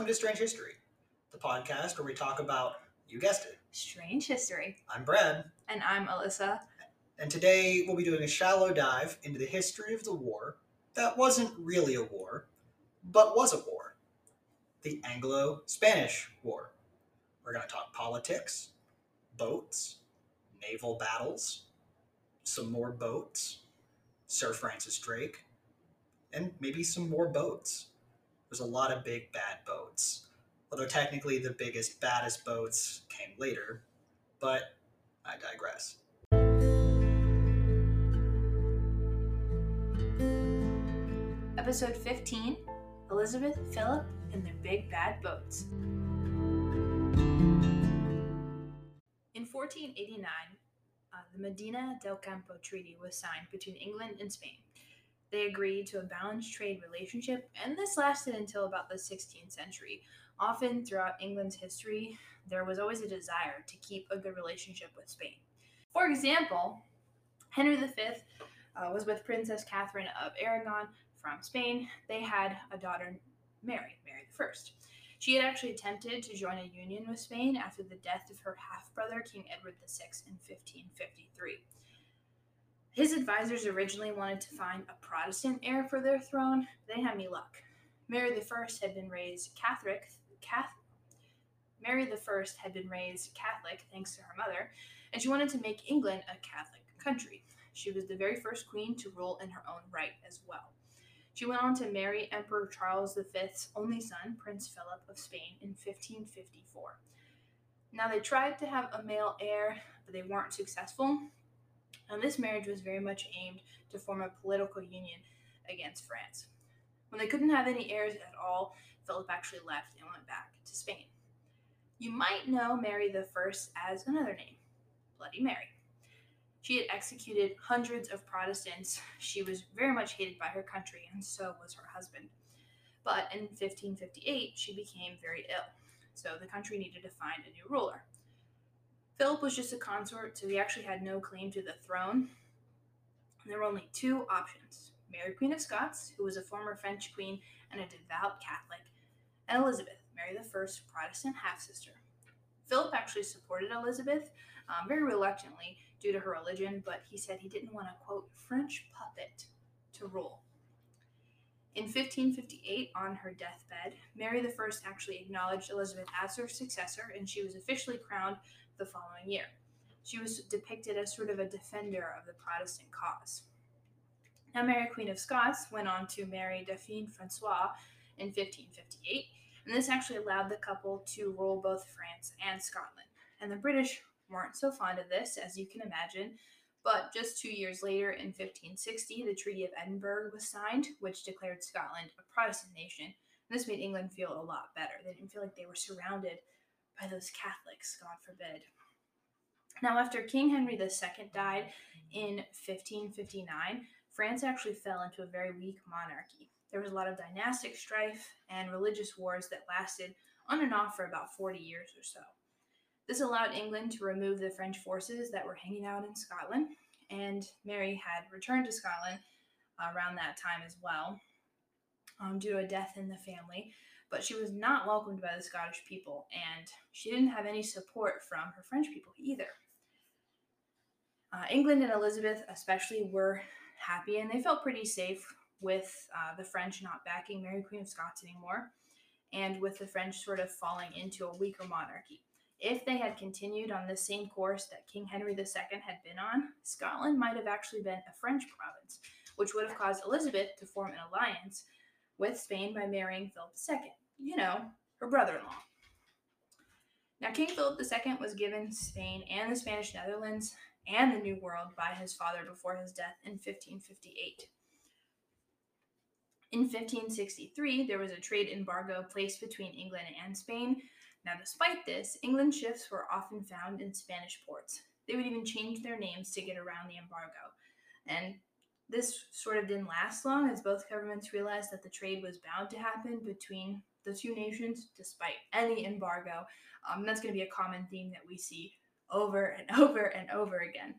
welcome to Strange History, the podcast where we talk about, you guessed it, Strange History. I'm Brad, And I'm Alyssa. and today we'll be doing a shallow dive into the history of the war that wasn't really a war, but was a war the Anglo Spanish War. We're going to talk politics, boats, naval battles, some more boats, Sir Francis Drake, and maybe some more boats. There's a lot of big bad boats. Although technically the biggest, baddest boats came later, but I digress. Episode 15 Elizabeth, Philip, and their big bad boats. In 1489, uh, the Medina del Campo Treaty was signed between England and Spain. They agreed to a balanced trade relationship, and this lasted until about the 16th century. Often throughout England's history, there was always a desire to keep a good relationship with Spain. For example, Henry V uh, was with Princess Catherine of Aragon from Spain. They had a daughter, Mary, Mary I. She had actually attempted to join a union with Spain after the death of her half brother, King Edward VI, in 1553. His advisors originally wanted to find a Protestant heir for their throne, they have any luck. Mary I had been raised Catholic, Catholic Mary I had been raised Catholic thanks to her mother, and she wanted to make England a Catholic country. She was the very first queen to rule in her own right as well. She went on to marry Emperor Charles V's only son, Prince Philip of Spain, in 1554. Now, they tried to have a male heir, but they weren't successful, and this marriage was very much aimed to form a political union against France. When they couldn't have any heirs at all, Philip actually left and went back to Spain. You might know Mary I as another name, Bloody Mary. She had executed hundreds of Protestants. She was very much hated by her country, and so was her husband. But in 1558, she became very ill, so the country needed to find a new ruler. Philip was just a consort, so he actually had no claim to the throne. There were only two options Mary, Queen of Scots, who was a former French queen and a devout Catholic, and Elizabeth, Mary I Protestant half sister. Philip actually supported Elizabeth um, very reluctantly due to her religion, but he said he didn't want a quote French puppet to rule. In 1558, on her deathbed, Mary I actually acknowledged Elizabeth as her successor, and she was officially crowned the following year. She was depicted as sort of a defender of the Protestant cause. Now, Mary, Queen of Scots, went on to marry Dauphin Francois in 1558, and this actually allowed the couple to rule both France and Scotland. And the British weren't so fond of this, as you can imagine. But just two years later, in 1560, the Treaty of Edinburgh was signed, which declared Scotland a Protestant nation. This made England feel a lot better. They didn't feel like they were surrounded by those Catholics, God forbid. Now, after King Henry II died in 1559, France actually fell into a very weak monarchy. There was a lot of dynastic strife and religious wars that lasted on and off for about 40 years or so. This allowed England to remove the French forces that were hanging out in Scotland, and Mary had returned to Scotland around that time as well um, due to a death in the family. But she was not welcomed by the Scottish people, and she didn't have any support from her French people either. Uh, England and Elizabeth, especially, were happy and they felt pretty safe with uh, the French not backing Mary Queen of Scots anymore, and with the French sort of falling into a weaker monarchy. If they had continued on the same course that King Henry II had been on, Scotland might have actually been a French province, which would have caused Elizabeth to form an alliance with Spain by marrying Philip II, you know, her brother in law. Now, King Philip II was given Spain and the Spanish Netherlands and the New World by his father before his death in 1558. In 1563, there was a trade embargo placed between England and Spain, now, despite this, England ships were often found in Spanish ports. They would even change their names to get around the embargo. And this sort of didn't last long as both governments realized that the trade was bound to happen between the two nations despite any embargo. Um, that's going to be a common theme that we see over and over and over again.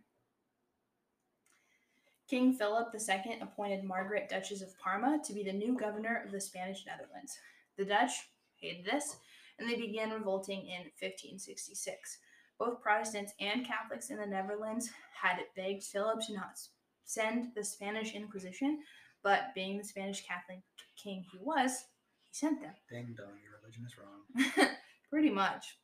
King Philip II appointed Margaret, Duchess of Parma, to be the new governor of the Spanish Netherlands. The Dutch hated this, and they began revolting in 1566. Both Protestants and Catholics in the Netherlands had begged Philip to not send the Spanish Inquisition, but being the Spanish Catholic king he was, he sent them. Ding dong, your religion is wrong. Pretty much.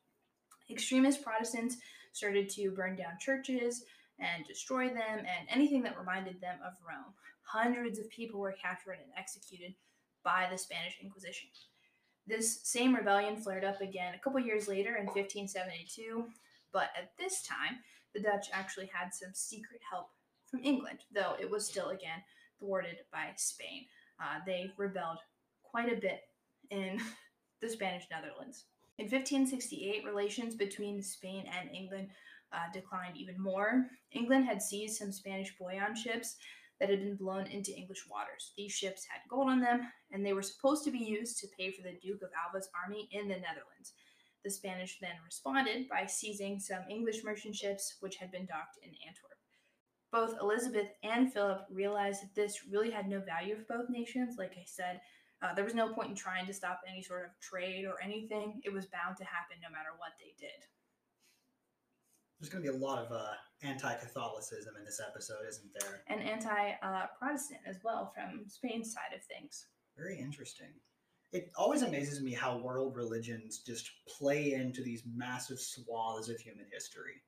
Extremist Protestants started to burn down churches and destroy them and anything that reminded them of Rome. Hundreds of people were captured and executed by the Spanish Inquisition. This same rebellion flared up again a couple years later in 1572, but at this time, the Dutch actually had some secret help from England, though it was still again thwarted by Spain. Uh, they rebelled quite a bit in the Spanish Netherlands. In 1568, relations between Spain and England uh, declined even more. England had seized some Spanish bullion ships that had been blown into English waters. These ships had gold on them, and they were supposed to be used to pay for the Duke of Alva's army in the Netherlands. The Spanish then responded by seizing some English merchant ships which had been docked in Antwerp. Both Elizabeth and Philip realized that this really had no value for both nations. Like I said, uh, there was no point in trying to stop any sort of trade or anything. It was bound to happen no matter what they did. There's going to be a lot of uh, anti-Catholicism in this episode, isn't there? And anti-Protestant as well from Spain's side of things. Very interesting. It always amazes me how world religions just play into these massive swaths of human history.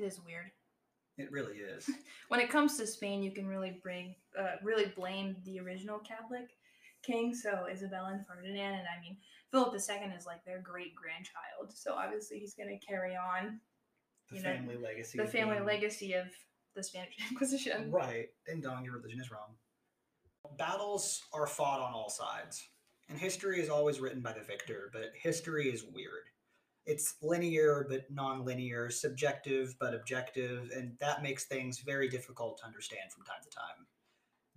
It is weird. It really is. when it comes to Spain, you can really bring, uh, really blame the original Catholic king, so Isabella and Ferdinand, and I mean Philip II is like their great grandchild, so obviously he's going to carry on The You know, family legacy. the of family being- legacy of the Spanish Inquisition. Right. Ding dong, your religion is wrong. Battles are fought on all sides, and history is always written by the victor, but history is weird. It's linear but non-linear, subjective but objective, and that makes things very difficult to understand from time to time.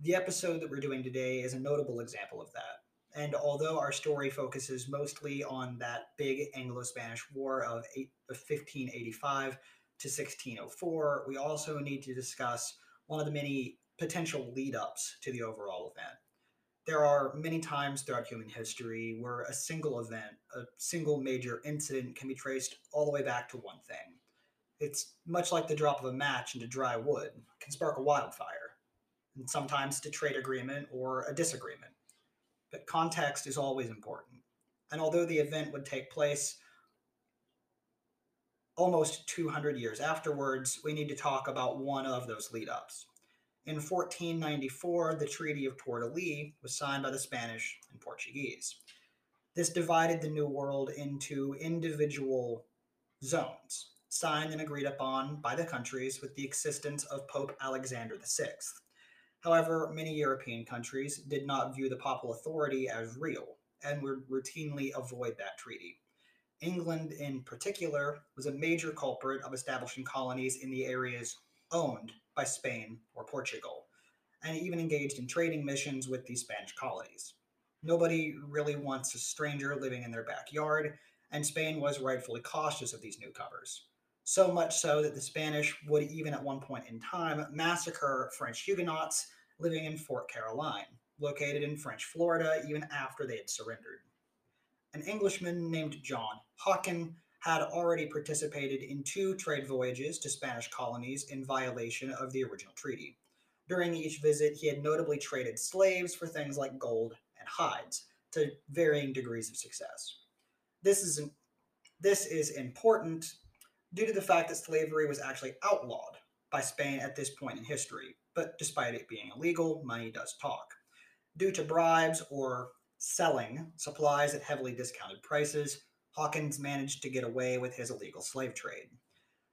The episode that we're doing today is a notable example of that. And although our story focuses mostly on that big Anglo Spanish War of, eight, of 1585 to 1604, we also need to discuss one of the many potential lead ups to the overall event. There are many times throughout human history where a single event, a single major incident, can be traced all the way back to one thing. It's much like the drop of a match into dry wood, can spark a wildfire, and sometimes to trade agreement or a disagreement. But context is always important. And although the event would take place almost 200 years afterwards, we need to talk about one of those lead ups. In 1494, the Treaty of Tordesillas was signed by the Spanish and Portuguese. This divided the New World into individual zones, signed and agreed upon by the countries with the assistance of Pope Alexander VI. However, many European countries did not view the papal authority as real and would routinely avoid that treaty. England, in particular, was a major culprit of establishing colonies in the areas owned by Spain or Portugal, and even engaged in trading missions with these Spanish colonies. Nobody really wants a stranger living in their backyard, and Spain was rightfully cautious of these newcomers. So much so that the Spanish would, even at one point in time, massacre French Huguenots living in Fort Caroline, located in French Florida, even after they had surrendered. An Englishman named John Hawkins had already participated in two trade voyages to Spanish colonies in violation of the original treaty. During each visit, he had notably traded slaves for things like gold and hides to varying degrees of success. This is, this is important due to the fact that slavery was actually outlawed by Spain at this point in history, but despite it being illegal, money does talk. Due to bribes or selling supplies at heavily discounted prices, Hawkins managed to get away with his illegal slave trade.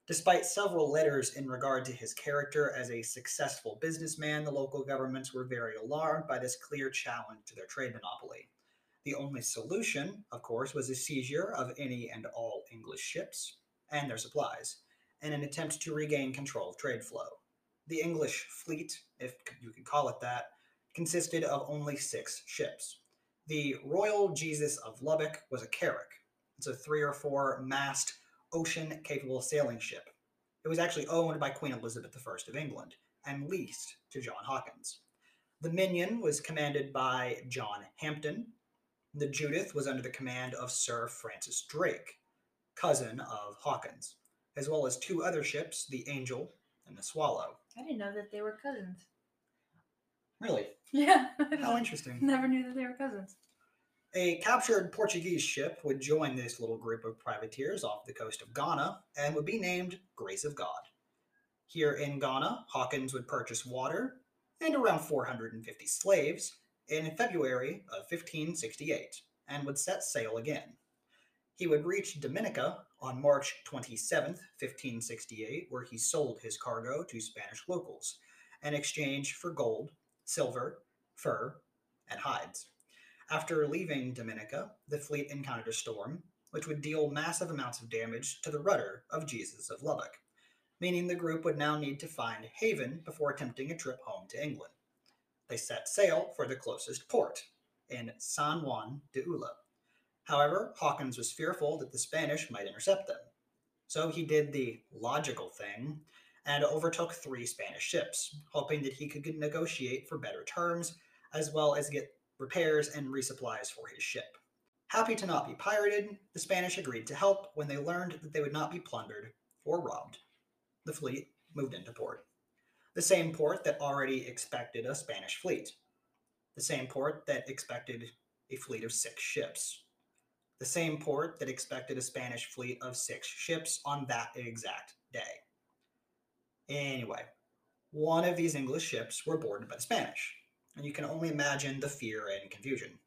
Despite several letters in regard to his character as a successful businessman, the local governments were very alarmed by this clear challenge to their trade monopoly. The only solution, of course, was a seizure of any and all English ships and their supplies, in an attempt to regain control of trade flow. The English fleet, if you can call it that, consisted of only six ships. The Royal Jesus of Lübeck was a carrack. It's a three or four mast, ocean capable sailing ship. It was actually owned by Queen Elizabeth I of England and leased to John Hawkins. The Minion was commanded by John Hampton. The Judith was under the command of Sir Francis Drake, cousin of Hawkins, as well as two other ships, the Angel and the Swallow. I didn't know that they were cousins. Really? Yeah. How interesting. Never knew that they were cousins. A captured Portuguese ship would join this little group of privateers off the coast of Ghana and would be named Grace of God. Here in Ghana, Hawkins would purchase water and around 450 slaves in February of 1568 and would set sail again. He would reach Dominica on March 27, 1568, where he sold his cargo to Spanish locals in exchange for gold, silver, fur, and hides. After leaving Dominica, the fleet encountered a storm, which would deal massive amounts of damage to the rudder of Jesus of Lübeck, meaning the group would now need to find haven before attempting a trip home to England. They set sail for the closest port, in San Juan de Ula. However, Hawkins was fearful that the Spanish might intercept them. So he did the logical thing and overtook three Spanish ships, hoping that he could negotiate for better terms, as well as get repairs and resupplies for his ship. Happy to not be pirated, the Spanish agreed to help when they learned that they would not be plundered or robbed. The fleet moved into port. The same port that already expected a Spanish fleet. The same port that expected a fleet of six ships. The same port that expected a Spanish fleet of six ships on that exact day. Anyway, one of these English ships were boarded by the Spanish, and you can only imagine the fear and confusion.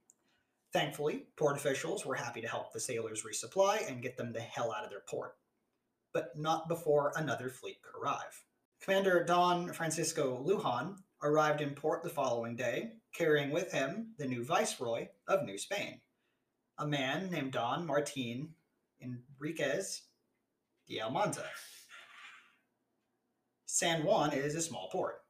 Thankfully, port officials were happy to help the sailors resupply and get them the hell out of their port, but not before another fleet could arrive. Commander Don Francisco Lujan arrived in port the following day, carrying with him the new viceroy of New Spain, a man named Don Martin Enriquez de Almanza. San Juan is a small port,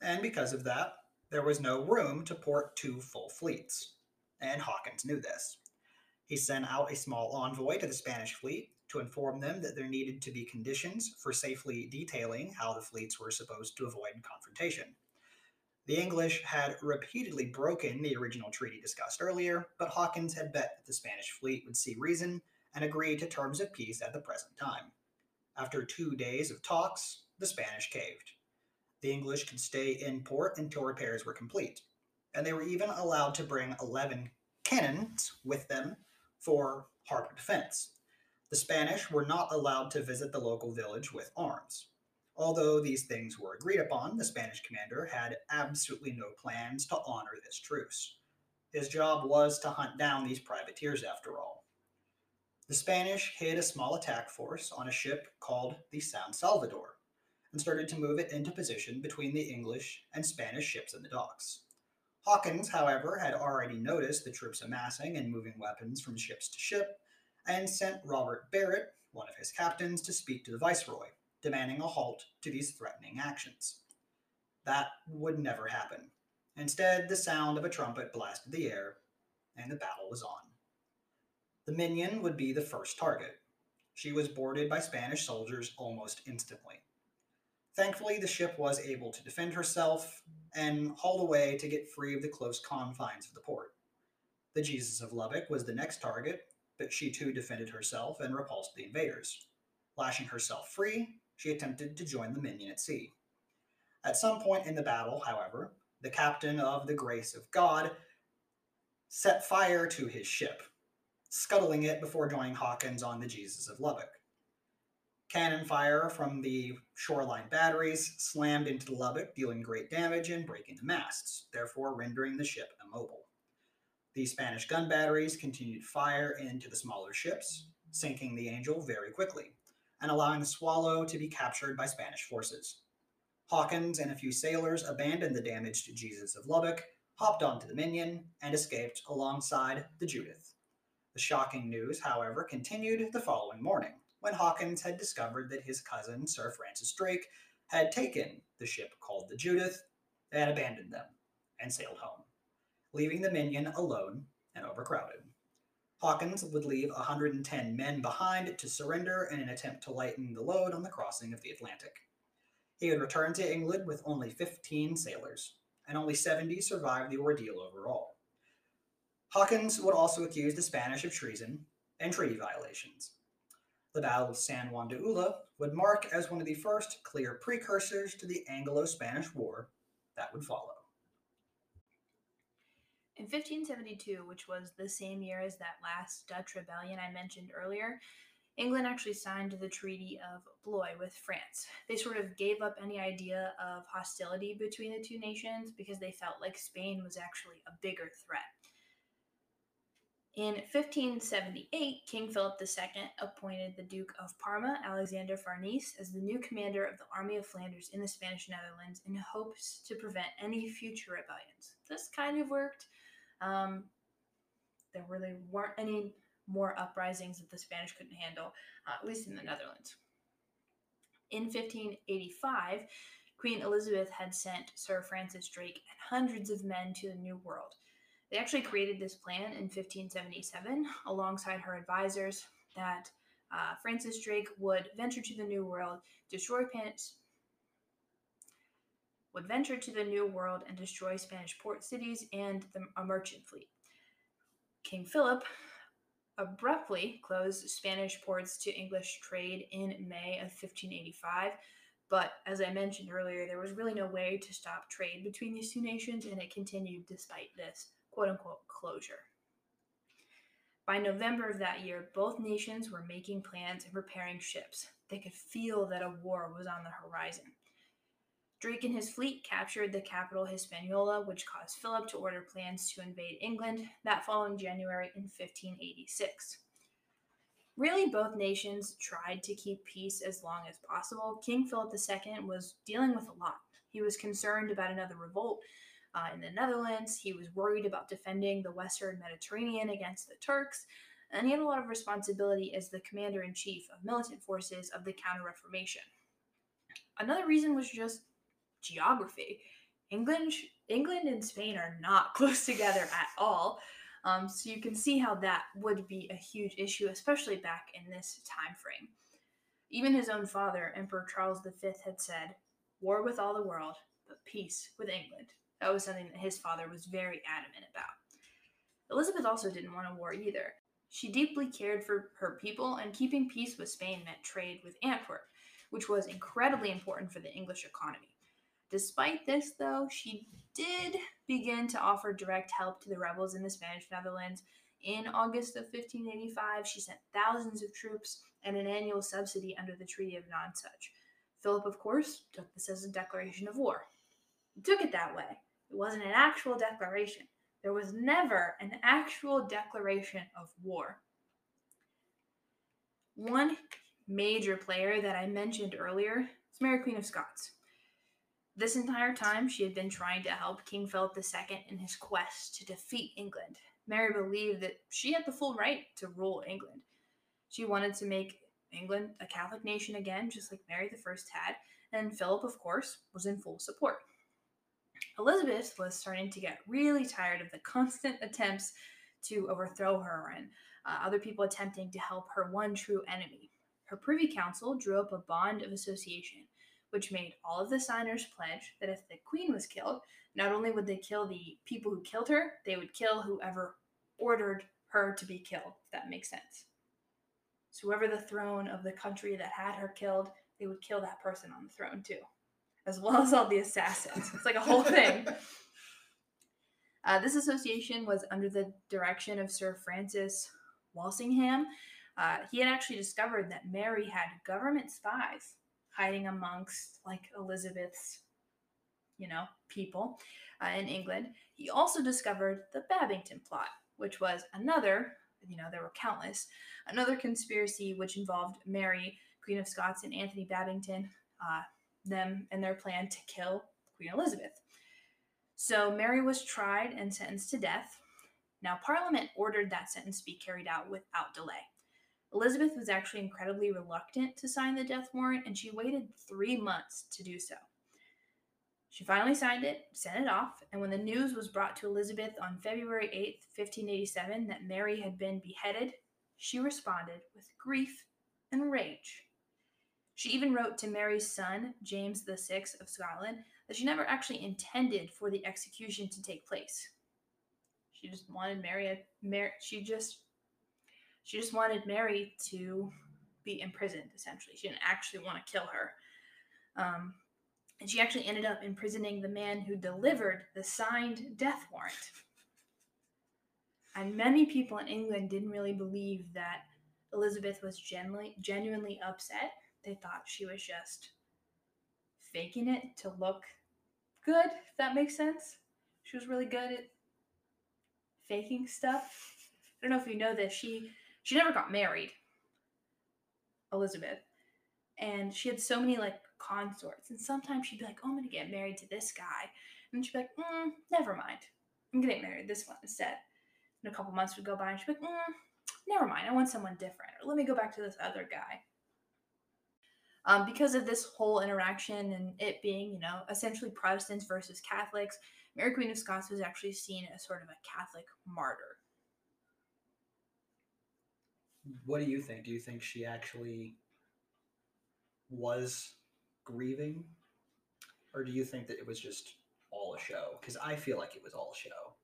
and because of that, there was no room to port two full fleets, and Hawkins knew this. He sent out a small envoy to the Spanish fleet to inform them that there needed to be conditions for safely detailing how the fleets were supposed to avoid confrontation. The English had repeatedly broken the original treaty discussed earlier, but Hawkins had bet that the Spanish fleet would see reason and agree to terms of peace at the present time. After two days of talks, the Spanish caved. The English could stay in port until repairs were complete, and they were even allowed to bring 11 cannons with them for harbor defense. The Spanish were not allowed to visit the local village with arms. Although these things were agreed upon, the Spanish commander had absolutely no plans to honor this truce. His job was to hunt down these privateers, after all. The Spanish hid a small attack force on a ship called the San Salvador and started to move it into position between the English and Spanish ships in the docks. Hawkins, however, had already noticed the troops amassing and moving weapons from ships to ship, and sent Robert Barrett, one of his captains, to speak to the viceroy, demanding a halt to these threatening actions. That would never happen. Instead, the sound of a trumpet blasted the air, and the battle was on. The Minion would be the first target. She was boarded by Spanish soldiers almost instantly. Thankfully, the ship was able to defend herself and hauled away to get free of the close confines of the port. The Jesus of Lübeck was the next target, but she too defended herself and repulsed the invaders. Lashing herself free, she attempted to join the Minion at sea. At some point in the battle, however, the captain of the Grace of God set fire to his ship, scuttling it before joining Hawkins on the Jesus of Lübeck. Cannon fire from the shoreline batteries slammed into the Lübeck, dealing great damage and breaking the masts, therefore rendering the ship immobile. The Spanish gun batteries continued fire into the smaller ships, sinking the Angel very quickly, and allowing the Swallow to be captured by Spanish forces. Hawkins and a few sailors abandoned the damaged Jesus of Lübeck, hopped onto the Minion, and escaped alongside the Judith. The shocking news, however, continued the following morning when Hawkins had discovered that his cousin, Sir Francis Drake, had taken the ship called the Judith and abandoned them and sailed home, leaving the Minion alone and overcrowded. Hawkins would leave 110 men behind to surrender in an attempt to lighten the load on the crossing of the Atlantic. He would return to England with only 15 sailors, and only 70 survived the ordeal overall. Hawkins would also accuse the Spanish of treason and treaty violations. The Battle of San Juan de Ulloa would mark as one of the first clear precursors to the Anglo Spanish War that would follow. In 1572, which was the same year as that last Dutch rebellion I mentioned earlier, England actually signed the Treaty of Blois with France. They sort of gave up any idea of hostility between the two nations because they felt like Spain was actually a bigger threat. In 1578, King Philip II appointed the Duke of Parma, Alexander Farnese, as the new commander of the Army of Flanders in the Spanish Netherlands in hopes to prevent any future rebellions. This kind of worked. Um, there really weren't any more uprisings that the Spanish couldn't handle, uh, at least in the Netherlands. In 1585, Queen Elizabeth had sent Sir Francis Drake and hundreds of men to the New World. They actually created this plan in 1577 alongside her advisors that uh, Francis Drake would venture to the New World, destroy Pan- would venture to the New World and destroy Spanish port cities and the, a merchant fleet. King Philip abruptly closed Spanish ports to English trade in May of 1585. But as I mentioned earlier, there was really no way to stop trade between these two nations, and it continued despite this quote unquote closure. By November of that year, both nations were making plans and preparing ships. They could feel that a war was on the horizon. Drake and his fleet captured the capital Hispaniola, which caused Philip to order plans to invade England that following January in 1586. Really, both nations tried to keep peace as long as possible. King Philip II was dealing with a lot. He was concerned about another revolt uh, in the Netherlands. He was worried about defending the Western Mediterranean against the Turks, and he had a lot of responsibility as the commander in chief of militant forces of the Counter Reformation. Another reason was just geography. England, England and Spain are not close together at all. Um, so you can see how that would be a huge issue, especially back in this time frame. Even his own father, Emperor Charles V, had said, "War with all the world, but peace with England." That was something that his father was very adamant about. Elizabeth also didn't want a war either. She deeply cared for her people, and keeping peace with Spain meant trade with Antwerp, which was incredibly important for the English economy. Despite this, though, she did begin to offer direct help to the rebels in the Spanish Netherlands. In August of 1585, she sent thousands of troops and an annual subsidy under the Treaty of Nonsuch. Philip, of course, took this as a declaration of war. He took it that way, it wasn't an actual declaration. There was never an actual declaration of war. One major player that I mentioned earlier is Mary Queen of Scots. This entire time, she had been trying to help King Philip II in his quest to defeat England. Mary believed that she had the full right to rule England. She wanted to make England a Catholic nation again, just like Mary I had, and Philip, of course, was in full support. Elizabeth was starting to get really tired of the constant attempts to overthrow her and uh, other people attempting to help her one true enemy. Her Privy Council drew up a bond of association, which made all of the signers pledge that if the Queen was killed, not only would they kill the people who killed her, they would kill whoever ordered her to be killed, if that makes sense. So, whoever the throne of the country that had her killed, they would kill that person on the throne too as well as all the assassins. It's like a whole thing. Uh, this association was under the direction of Sir Francis Walsingham. Uh, he had actually discovered that Mary had government spies hiding amongst like Elizabeth's, you know, people uh, in England. He also discovered the Babington plot, which was another, you know, there were countless, another conspiracy which involved Mary, Queen of Scots, and Anthony Babington. Uh, them and their plan to kill Queen Elizabeth. So Mary was tried and sentenced to death. Now, Parliament ordered that sentence be carried out without delay. Elizabeth was actually incredibly reluctant to sign the death warrant, and she waited three months to do so. She finally signed it, sent it off, and when the news was brought to Elizabeth on February 8th, 1587, that Mary had been beheaded, she responded with grief and rage. She even wrote to Mary's son, James VI of Scotland, that she never actually intended for the execution to take place. She just wanted Mary. Mary. She just she just wanted Mary to be imprisoned. Essentially, she didn't actually want to kill her. Um, and she actually ended up imprisoning the man who delivered the signed death warrant. And many people in England didn't really believe that Elizabeth was genuinely genuinely upset. They thought she was just faking it to look good, if that makes sense. She was really good at faking stuff. I don't know if you know this. She she never got married. Elizabeth. And she had so many like consorts. And sometimes she'd be like, Oh, I'm gonna get married to this guy. And she'd be like, mm, never mind. I'm gonna get married this one instead. And a couple months would go by and she'd be like, mm, never mind, I want someone different. Or let me go back to this other guy. Um, because of this whole interaction and it being, you know, essentially Protestants versus Catholics, Mary Queen of Scots was actually seen as sort of a Catholic martyr. What do you think? Do you think she actually was grieving? Or do you think that it was just all a show? Because I feel like it was all a show.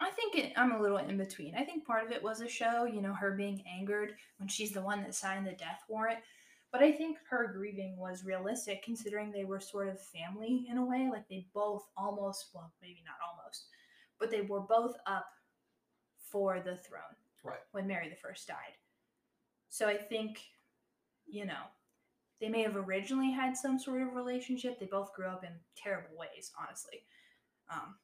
I think it, I'm a little in between. I think part of it was a show, you know, her being angered when she's the one that signed the death warrant. But I think her grieving was realistic considering they were sort of family in a way. Like they both almost, well, maybe not almost, but they were both up for the throne Right. when Mary the First died. So I think, you know, they may have originally had some sort of relationship. They both grew up in terrible ways, honestly. Um,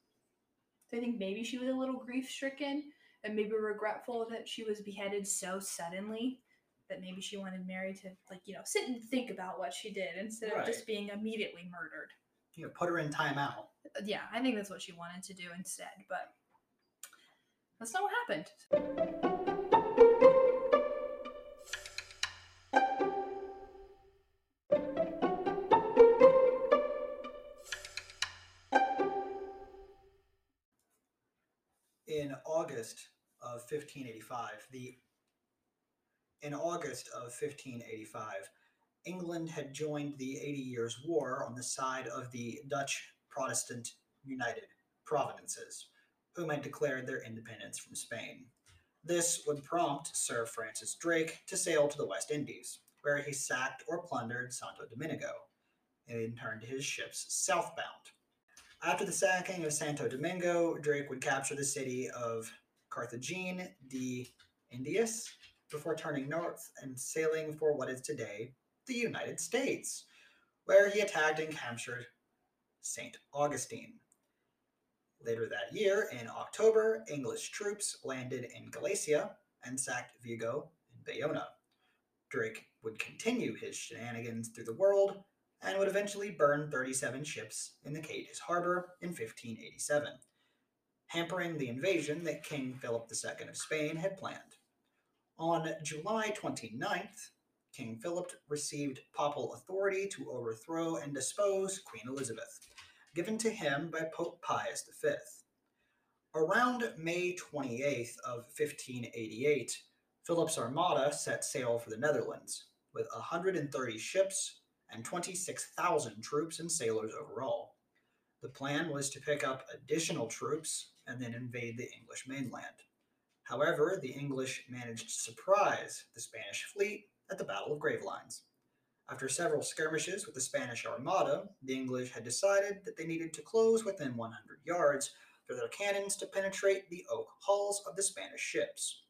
so I think maybe she was a little grief stricken and maybe regretful that she was beheaded so suddenly that maybe she wanted Mary to like you know sit and think about what she did instead of just being immediately murdered. You know, put her in timeout. Uh, Yeah, I think that's what she wanted to do instead, but that's not what happened. in August of 1585, the in August of 1585, England had joined the Eighty Years' War on the side of the Dutch Protestant United Provinces, whom had declared their independence from Spain. This would prompt Sir Francis Drake to sail to the West Indies, where he sacked or plundered Santo Domingo, and turned his ships southbound. After the sacking of Santo Domingo, Drake would capture the city of Cartagena de Indias before turning north and sailing for what is today the United States, where he attacked and captured St. Augustine. Later that year, in October, English troops landed in Galicia and sacked Vigo and Bayona. Drake would continue his shenanigans through the world and would eventually burn 37 ships in the Cadiz harbor in 1587, hampering the invasion that King Philip II of Spain had planned. On July 29th, King Philip received papal authority to overthrow and depose Queen Elizabeth, given to him by Pope Pius V. Around May 28th of 1588, Philip's armada set sail for the Netherlands, with 130 ships and 26,000 troops and sailors overall. The plan was to pick up additional troops and then invade the English mainland. However, the English managed to surprise the Spanish fleet at the Battle of Gravelines. After several skirmishes with the Spanish armada, the English had decided that they needed to close within 100 yards for their cannons to penetrate the oak hulls of the Spanish ships.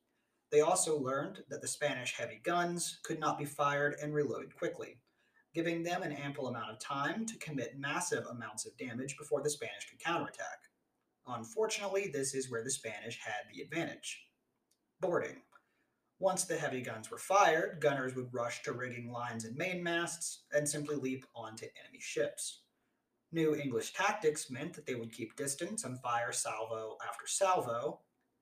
They also learned that the Spanish heavy guns could not be fired and reloaded quickly, giving them an ample amount of time to commit massive amounts of damage before the Spanish could counterattack. Unfortunately, this is where the Spanish had the advantage boarding. Once the heavy guns were fired, gunners would rush to rigging lines and mainmasts and simply leap onto enemy ships. New English tactics meant that they would keep distance and fire salvo after salvo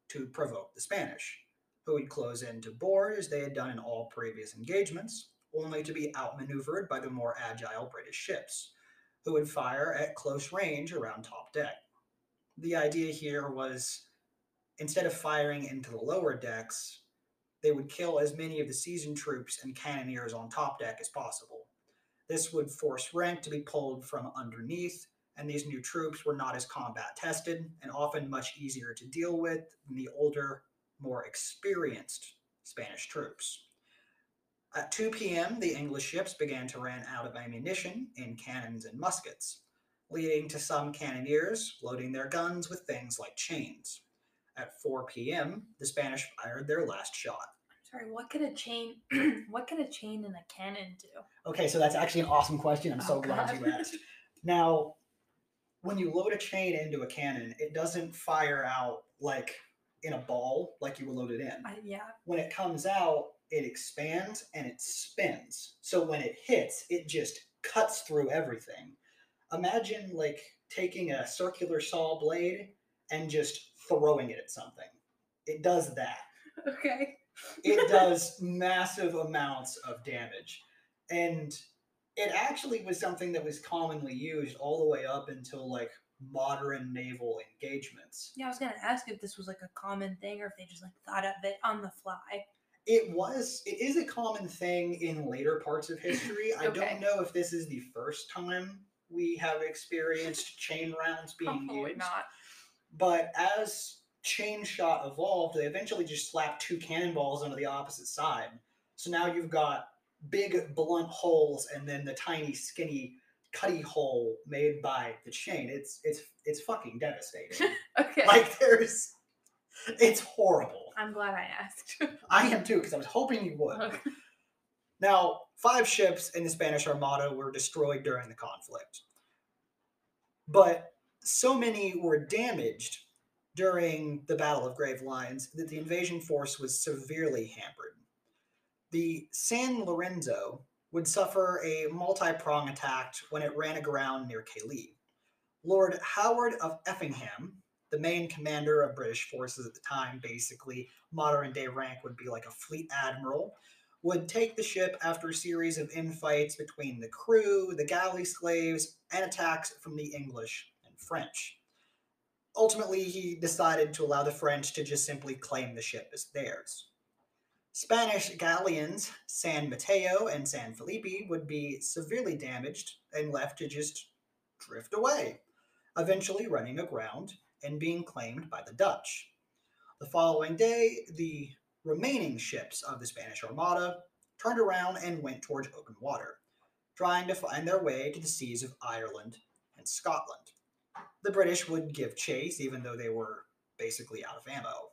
to provoke the Spanish, who would close in to board as they had done in all previous engagements, only to be outmaneuvered by the more agile British ships, who would fire at close range around top deck. The idea here was instead of firing into the lower decks, they would kill as many of the seasoned troops and cannoneers on top deck as possible. This would force rank to be pulled from underneath and these new troops were not as combat tested and often much easier to deal with than the older, more experienced Spanish troops. At 2 p.m., the English ships began to run out of ammunition in cannons and muskets, leading to some cannoneers loading their guns with things like chains. At 4 p.m., the Spanish fired their last shot. Sorry, what could a chain what could a chain and a cannon do? Okay, so that's actually an awesome question. I'm so Oh, glad God. you asked. Now, when you load a chain into a cannon, it doesn't fire out like in a ball like you would load it in. Yeah. When it comes out, it expands and it spins. So when it hits, it just cuts through everything. Imagine like taking a circular saw blade and just throwing it at something. It does that Okay. it does massive amounts of damage. And it actually was something that was commonly used all the way up until like modern naval engagements. Yeah, I was gonna ask if this was like a common thing or if they just like thought of it on the fly. It was it is a common thing in later parts of history. okay. I don't know if this is the first time we have experienced chain rounds being Hopefully used. not. But as chain shot evolved, they eventually just slapped two cannonballs onto the opposite side. So now you've got big blunt holes and then the tiny skinny cutty hole made by the chain. It's it's it's fucking devastating. Okay. like there's it's horrible. I'm glad I asked. I am too, because I was hoping you would. Okay. Now, five ships in the Spanish Armada were destroyed during the conflict. But so many were damaged during the Battle of Gravelines that the invasion force was severely hampered. The San Lorenzo would suffer a multi prong attack when it ran aground near Calais. Lord Howard of Effingham, the main commander of British forces at the time, basically modern day rank would be like a fleet admiral, would take the ship after a series of infights between the crew, the galley slaves, and attacks from the English French. Ultimately, he decided to allow the French to just simply claim the ship as theirs. Spanish galleons San Mateo and San Felipe would be severely damaged and left to just drift away, eventually running aground and being claimed by the Dutch. The following day, the remaining ships of the Spanish Armada turned around and went towards open water, trying to find their way to the seas of Ireland and Scotland. The British would give chase, even though they were basically out of ammo.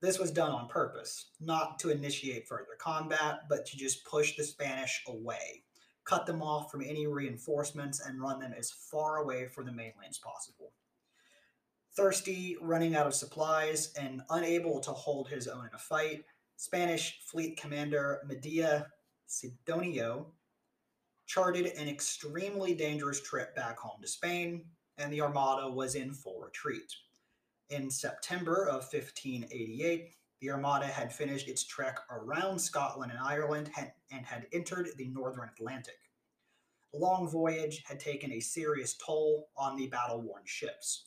This was done on purpose, not to initiate further combat, but to just push the Spanish away, cut them off from any reinforcements, and run them as far away from the mainland as possible. Thirsty, running out of supplies, and unable to hold his own in a fight, Spanish fleet commander Medina Sidonia charted an extremely dangerous trip back home to Spain, and the Armada was in full retreat. In September of 1588, the Armada had finished its trek around Scotland and Ireland and had entered the northern Atlantic. The long voyage had taken a serious toll on the battle worn ships.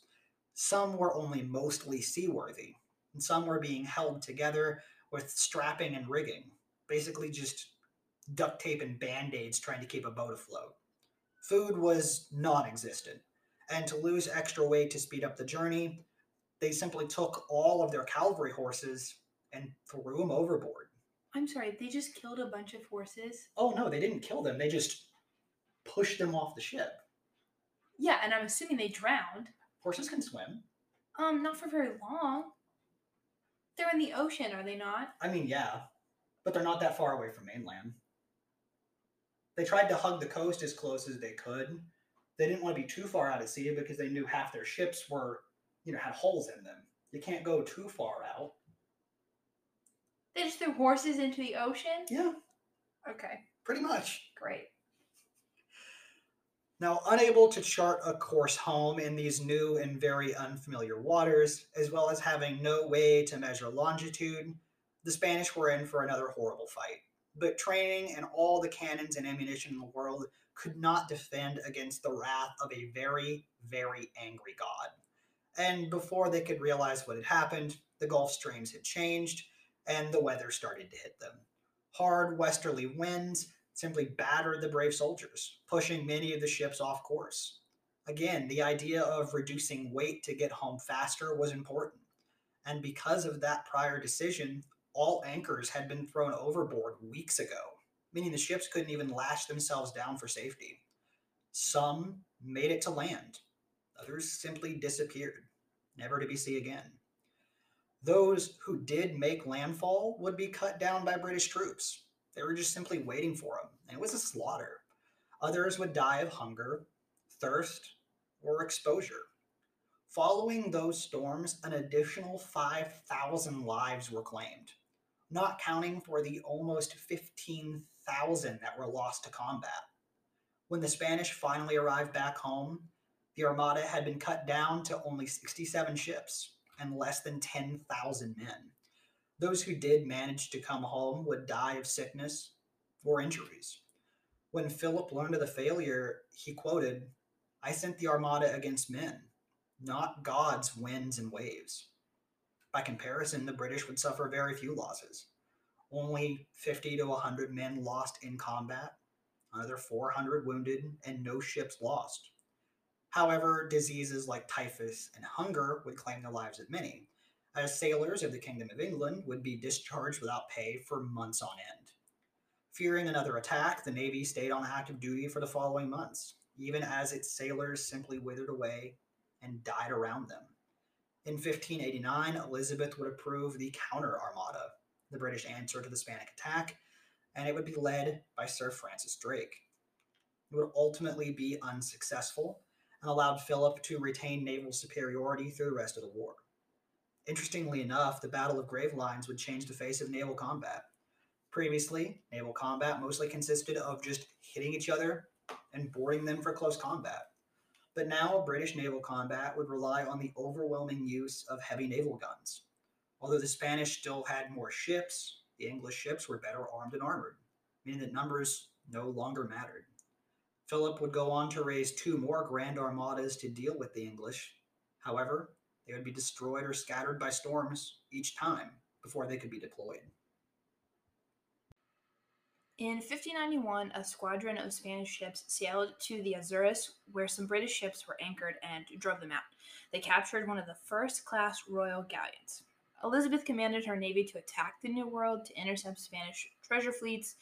Some were only mostly seaworthy, and some were being held together with strapping and rigging, basically just duct tape and band aids trying to keep a boat afloat. Food was non existent, and to lose extra weight to speed up the journey, they simply took all of their cavalry horses and threw them overboard. I'm sorry, they just killed a bunch of horses. Oh no, they didn't kill them, they just pushed them off the ship. Yeah, and I'm assuming they drowned. Horses can swim. Um, not for very long. They're in the ocean, are they not? I mean, yeah, but they're not that far away from mainland. They tried to hug the coast as close as they could. They didn't want to be too far out at sea because they knew half their ships were, you know, had holes in them. You can't go too far out. They just threw horses into the ocean? Yeah, Okay, pretty much. great. Now, unable to chart a course home in these new and very unfamiliar waters, as well as having no way to measure longitude, the Spanish were in for another horrible fight. But training and all the cannons and ammunition in the world could not defend against the wrath of a very, very angry god. And before they could realize what had happened, the Gulf streams had changed and the weather started to hit them. Hard westerly winds simply battered the brave soldiers, pushing many of the ships off course. Again, the idea of reducing weight to get home faster was important. And because of that prior decision, all anchors had been thrown overboard weeks ago, meaning the ships couldn't even lash themselves down for safety. Some made it to land, others simply disappeared, never to be seen again. Those who did make landfall would be cut down by British troops. They were just simply waiting for them, and it was a slaughter. Others would die of hunger, thirst, or exposure. Following those storms, an additional 5,000 lives were claimed, not counting for the almost 15,000 that were lost to combat. When the Spanish finally arrived back home, the Armada had been cut down to only 67 ships and less than 10,000 men. Those who did manage to come home would die of sickness or injuries. When Philip learned of the failure, he quoted, I sent the Armada against men, not gods, winds, and waves. By comparison, the British would suffer very few losses. Only 50 to 100 men lost in combat, another 400 wounded, and no ships lost. However, diseases like typhus and hunger would claim the lives of many, as sailors of the Kingdom of England would be discharged without pay for months on end. Fearing another attack, the Navy stayed on active duty for the following months, even as its sailors simply withered away and died around them. In 1589, Elizabeth would approve the Counter Armada, the British answer to the Spanish attack, and it would be led by Sir Francis Drake. It would ultimately be unsuccessful, and allowed Philip to retain naval superiority through the rest of the war. Interestingly enough, the Battle of Gravelines would change the face of naval combat. Previously, naval combat mostly consisted of just hitting each other and boarding them for close combat. But now, British naval combat would rely on the overwhelming use of heavy naval guns. Although the Spanish still had more ships, the English ships were better armed and armored, meaning that numbers no longer mattered. Philip would go on to raise two more grand armadas to deal with the English. However, they would be destroyed or scattered by storms each time before they could be deployed. In 1591, a squadron of Spanish ships sailed to the Azores, where some British ships were anchored and drove them out. They captured one of the first class royal galleons. Elizabeth commanded her navy to attack the New World to intercept Spanish treasure fleets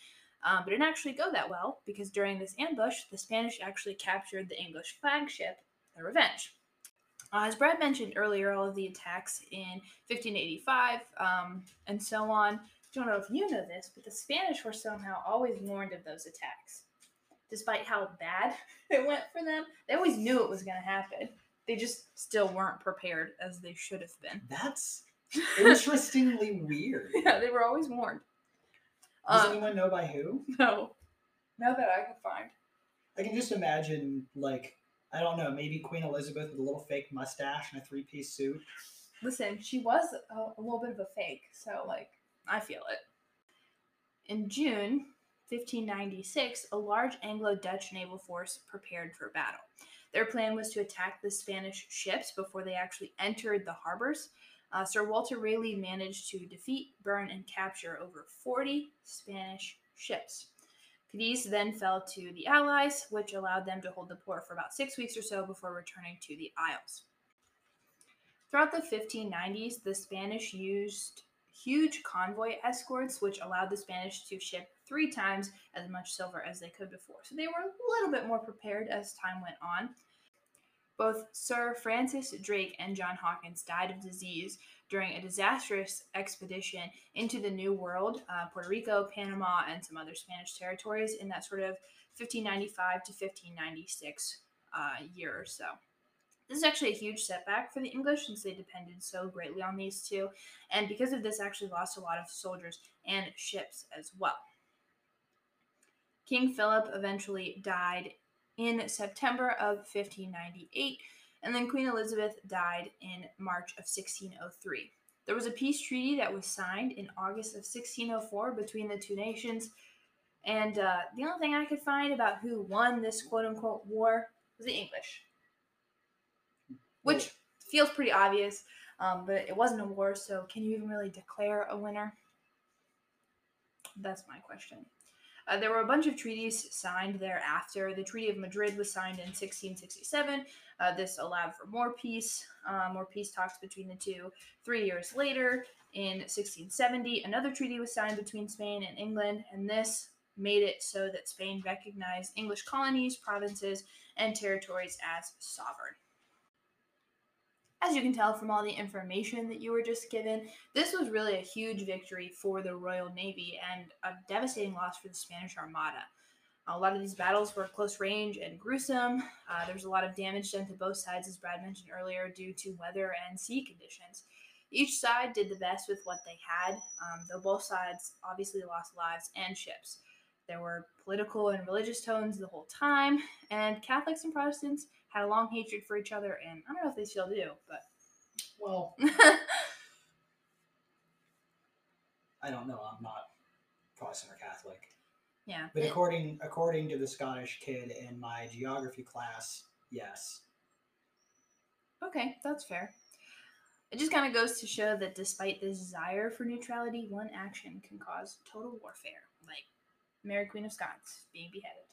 um, but it didn't actually go that well because during this ambush, the Spanish actually captured the English flagship, the Revenge. Uh, as Brad mentioned earlier, all of the attacks in 1585 um, and so on. I don't know if you know this, but the Spanish were somehow always warned of those attacks. Despite how bad it went for them, they always knew it was going to happen. They just still weren't prepared as they should have been. That's interestingly weird. Yeah, they were always warned. Does Um, anyone know by who? no, not that I can find. I can just imagine, like, I don't know, maybe Queen Elizabeth with a little fake mustache and a three piece suit. Listen, she was a, a little bit of a fake, so like I feel it. In June 1596, a large Anglo-Dutch naval force prepared for battle. Their plan was to attack the Spanish ships before they actually entered the harbors. Uh, Sir Walter Raleigh managed to defeat, burn, and capture over 40 Spanish ships. Cadiz then fell to the Allies, which allowed them to hold the port for about six weeks or so before returning to the Isles. Throughout the 1590s, the Spanish used huge convoy escorts, which allowed the Spanish to ship three times as much silver as they could before. So they were a little bit more prepared as time went on. Both Sir Francis Drake and John Hawkins died of disease during a disastrous expedition into the New World, uh, Puerto Rico, Panama, and some other Spanish territories in that sort of 1595 to 1596 uh, year or so. This is actually a huge setback for the English since they depended so greatly on these two, and because of this, actually lost a lot of soldiers and ships as well. King Philip eventually died in September of 1598, and then Queen Elizabeth died in March of 1603. There was a peace treaty that was signed in August of 1604 between the two nations, and uh, the only thing I could find about who won this quote unquote war was the English, which feels pretty obvious, um, but it wasn't a war, so can you even really declare a winner? That's my question. Uh, there were a bunch of treaties signed thereafter. The Treaty of Madrid was signed in 1667. Uh, this allowed for more peace, uh, more peace talks between the two. Three years later, in 1670, another treaty was signed between Spain and England, and this made it so that Spain recognized English colonies, provinces, and territories as sovereign. As you can tell from all the information that you were just given, this was really a huge victory for the Royal Navy and a devastating loss for the Spanish Armada. A lot of these battles were close range and gruesome. Uh, there was a lot of damage done to both sides, as Brad mentioned earlier, due to weather and sea conditions. Each side did the best with what they had, um, though both sides obviously lost lives and ships. There were political and religious tones the whole time, and Catholics and Protestants had a long hatred for each other, and I don't know if they still do, but. Well, I don't know. I'm not Protestant or Catholic. yeah. But it- according according to the Scottish kid in my geography class, yes. Okay, that's fair. It just kind of goes to show that despite the desire for neutrality, one action can cause total warfare, like Mary Queen of Scots being beheaded.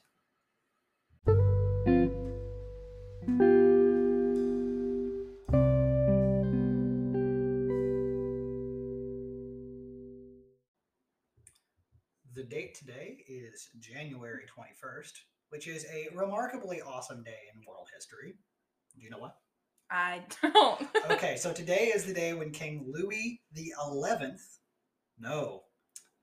Is January 21st, which is a remarkably awesome day in world history. Do you know what? I don't. Okay, so today is the day when King Louis the 11th, no,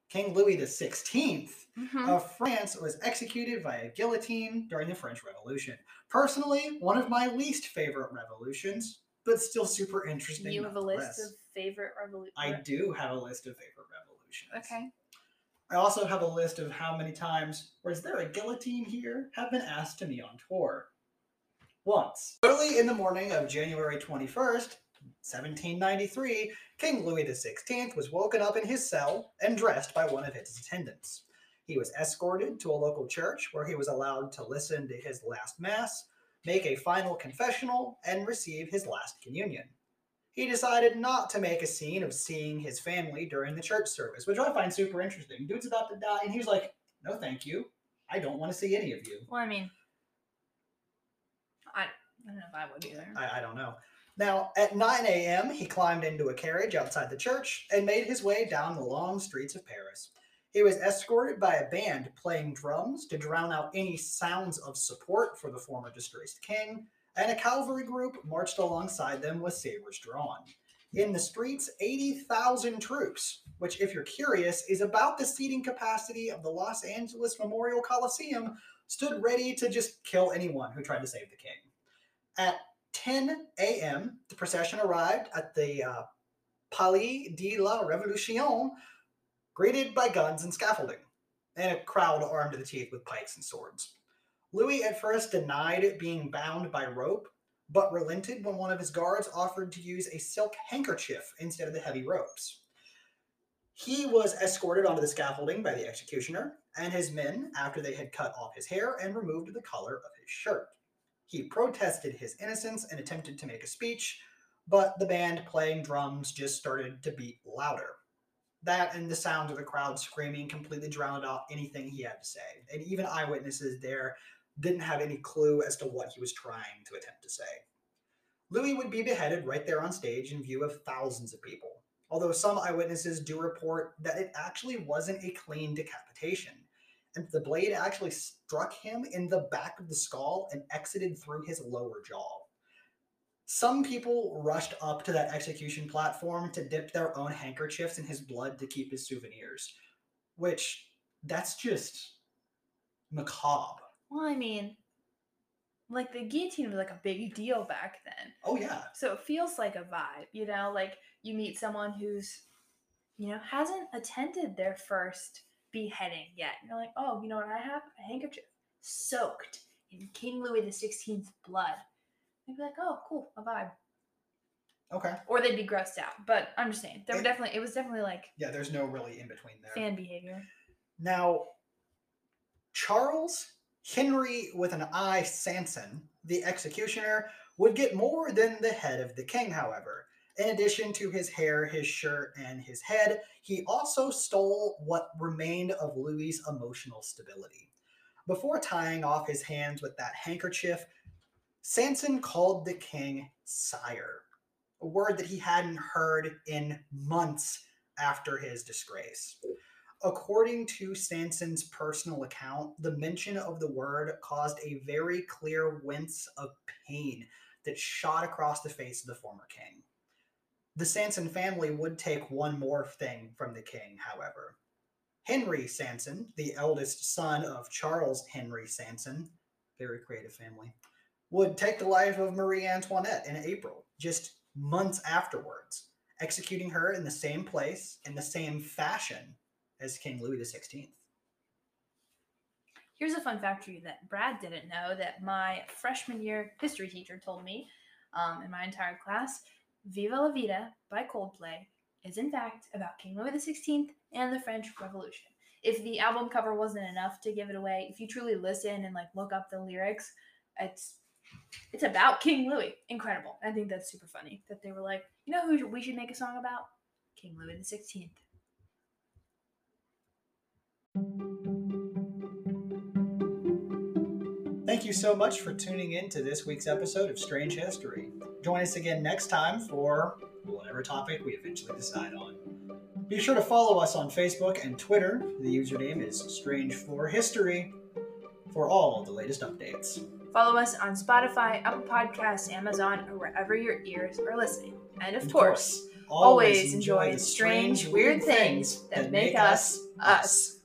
King Louis the 16th Mhm. of France was executed via guillotine during the French Revolution. Personally, one of my least favorite revolutions, but still super interesting. you have a list of favorite revolutions. I do have a list of favorite revolutions. Okay. I also have a list of how many times, or is there a guillotine here, have been asked to me on tour. Once. Early in the morning of January 21st, 1793, King Louis XVI was woken up in his cell and dressed by one of his attendants. He was escorted to a local church where he was allowed to listen to his last mass, make a final confessional, and receive his last communion he decided not to make a scene of seeing his family during the church service, which I find super interesting. Dude's about to die, and he's like, "No, thank you. I don't want to see any of you." Well, I mean, I, I don't know if I would either. I, I don't know. Now, at 9 a.m., he climbed into a carriage outside the church and made his way down the long streets of Paris. He was escorted by a band playing drums to drown out any sounds of support for the former disgraced king, and a cavalry group marched alongside them with sabers drawn. In the streets, 80,000 troops, which, if you're curious, is about the seating capacity of the Los Angeles Memorial Coliseum, stood ready to just kill anyone who tried to save the king. At 10 a.m., the procession arrived at the uh, Palais de la Révolution, greeted by guns and scaffolding, and a crowd armed to the teeth with pikes and swords. Louis at first denied being bound by rope, but relented when one of his guards offered to use a silk handkerchief instead of the heavy ropes. He was escorted onto the scaffolding by the executioner and his men after they had cut off his hair and removed the collar of his shirt. He protested his innocence and attempted to make a speech, but the band playing drums just started to beat louder. That and the sound of the crowd screaming completely drowned out anything he had to say. And even eyewitnesses there didn't have any clue as to what he was trying to attempt to say. Louis would be beheaded right there on stage in view of thousands of people, although some eyewitnesses do report that it actually wasn't a clean decapitation, and the blade actually struck him in the back of the skull and exited through his lower jaw. Some people rushed up to that execution platform to dip their own handkerchiefs in his blood to keep as souvenirs, which that's just macabre. Well, I mean, like the guillotine was like a big deal back then. Oh yeah, So it feels like a vibe, you know, like you meet someone who's, you know, hasn't attended their first beheading yet. And you're like, oh, you know what I have? A handkerchief soaked in King Louis the XVI blood. They'd be like, oh, cool, a vibe. okay. Or they'd be grossed out. But I'm just saying, there were definitely, it was definitely like Yeah, there's no really in between there. fan behavior. Now, Charles Henry with an I Sanson, the executioner, would get more than the head of the king, however, In addition to his hair, his shirt, and his head, he also stole what remained of Louis's emotional stability. Before tying off his hands with that handkerchief, Sanson called the king sire, a word that he hadn't heard in months after his disgrace. According to Sanson's personal account, the mention of the word caused a very clear wince of pain that shot across the face of the former king. The Sanson family would take one more thing from the king, however. Henry Sanson, the eldest son of Charles Henry Sanson, very creative family, would take the life of Marie Antoinette in April, just months afterwards, executing her in the same place, in the same fashion as King Louis XVI. Here's a fun fact for you that Brad didn't know that my freshman year history teacher told me um, in my entire class. Viva la Vida by Coldplay is in fact about King Louis XVI and the French Revolution. If the album cover wasn't enough to give it away, if you truly listen and like look up the lyrics, it's it's about King Louis. Incredible. I think that's super funny that they were like, you know who we should make a song about? King Louis XVI. Thank you so much for tuning in to this week's episode of Strange History. Join us again next time for whatever topic we eventually decide on. Be sure to follow us on Facebook and Twitter. The username is Strange4History for all the latest updates. Follow us on Spotify, Apple Podcasts, Amazon, or wherever your ears are listening. And of, Of course, always enjoy the strange, weird things that make us us.